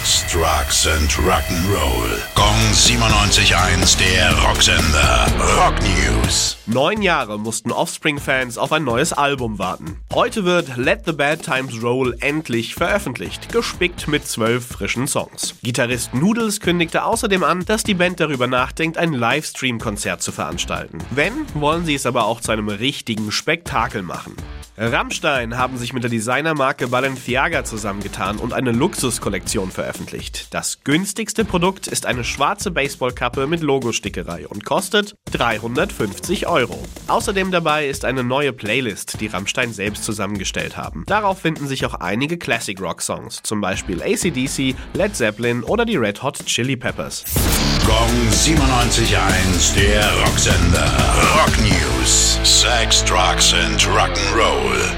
Sex, Drugs and Rock'n'Roll. Gong 97.1, der Rocksender. Rock News. Neun Jahre mussten Offspring-Fans auf ein neues Album warten. Heute wird Let the Bad Times Roll endlich veröffentlicht, gespickt mit zwölf frischen Songs. Gitarrist Noodles kündigte außerdem an, dass die Band darüber nachdenkt, ein Livestream-Konzert zu veranstalten. Wenn, wollen sie es aber auch zu einem richtigen Spektakel machen. Rammstein haben sich mit der Designermarke Balenciaga zusammengetan und eine Luxuskollektion veröffentlicht. Das günstigste Produkt ist eine schwarze Baseballkappe mit Logostickerei und kostet 350 Euro. Außerdem dabei ist eine neue Playlist, die Rammstein selbst zusammengestellt haben. Darauf finden sich auch einige Classic Rock Songs, zum Beispiel ACDC, Led Zeppelin oder die Red Hot Chili Peppers. Gong 97.1, der Rocksender. Rock News. Sex, Drugs and Rock'n'Roll.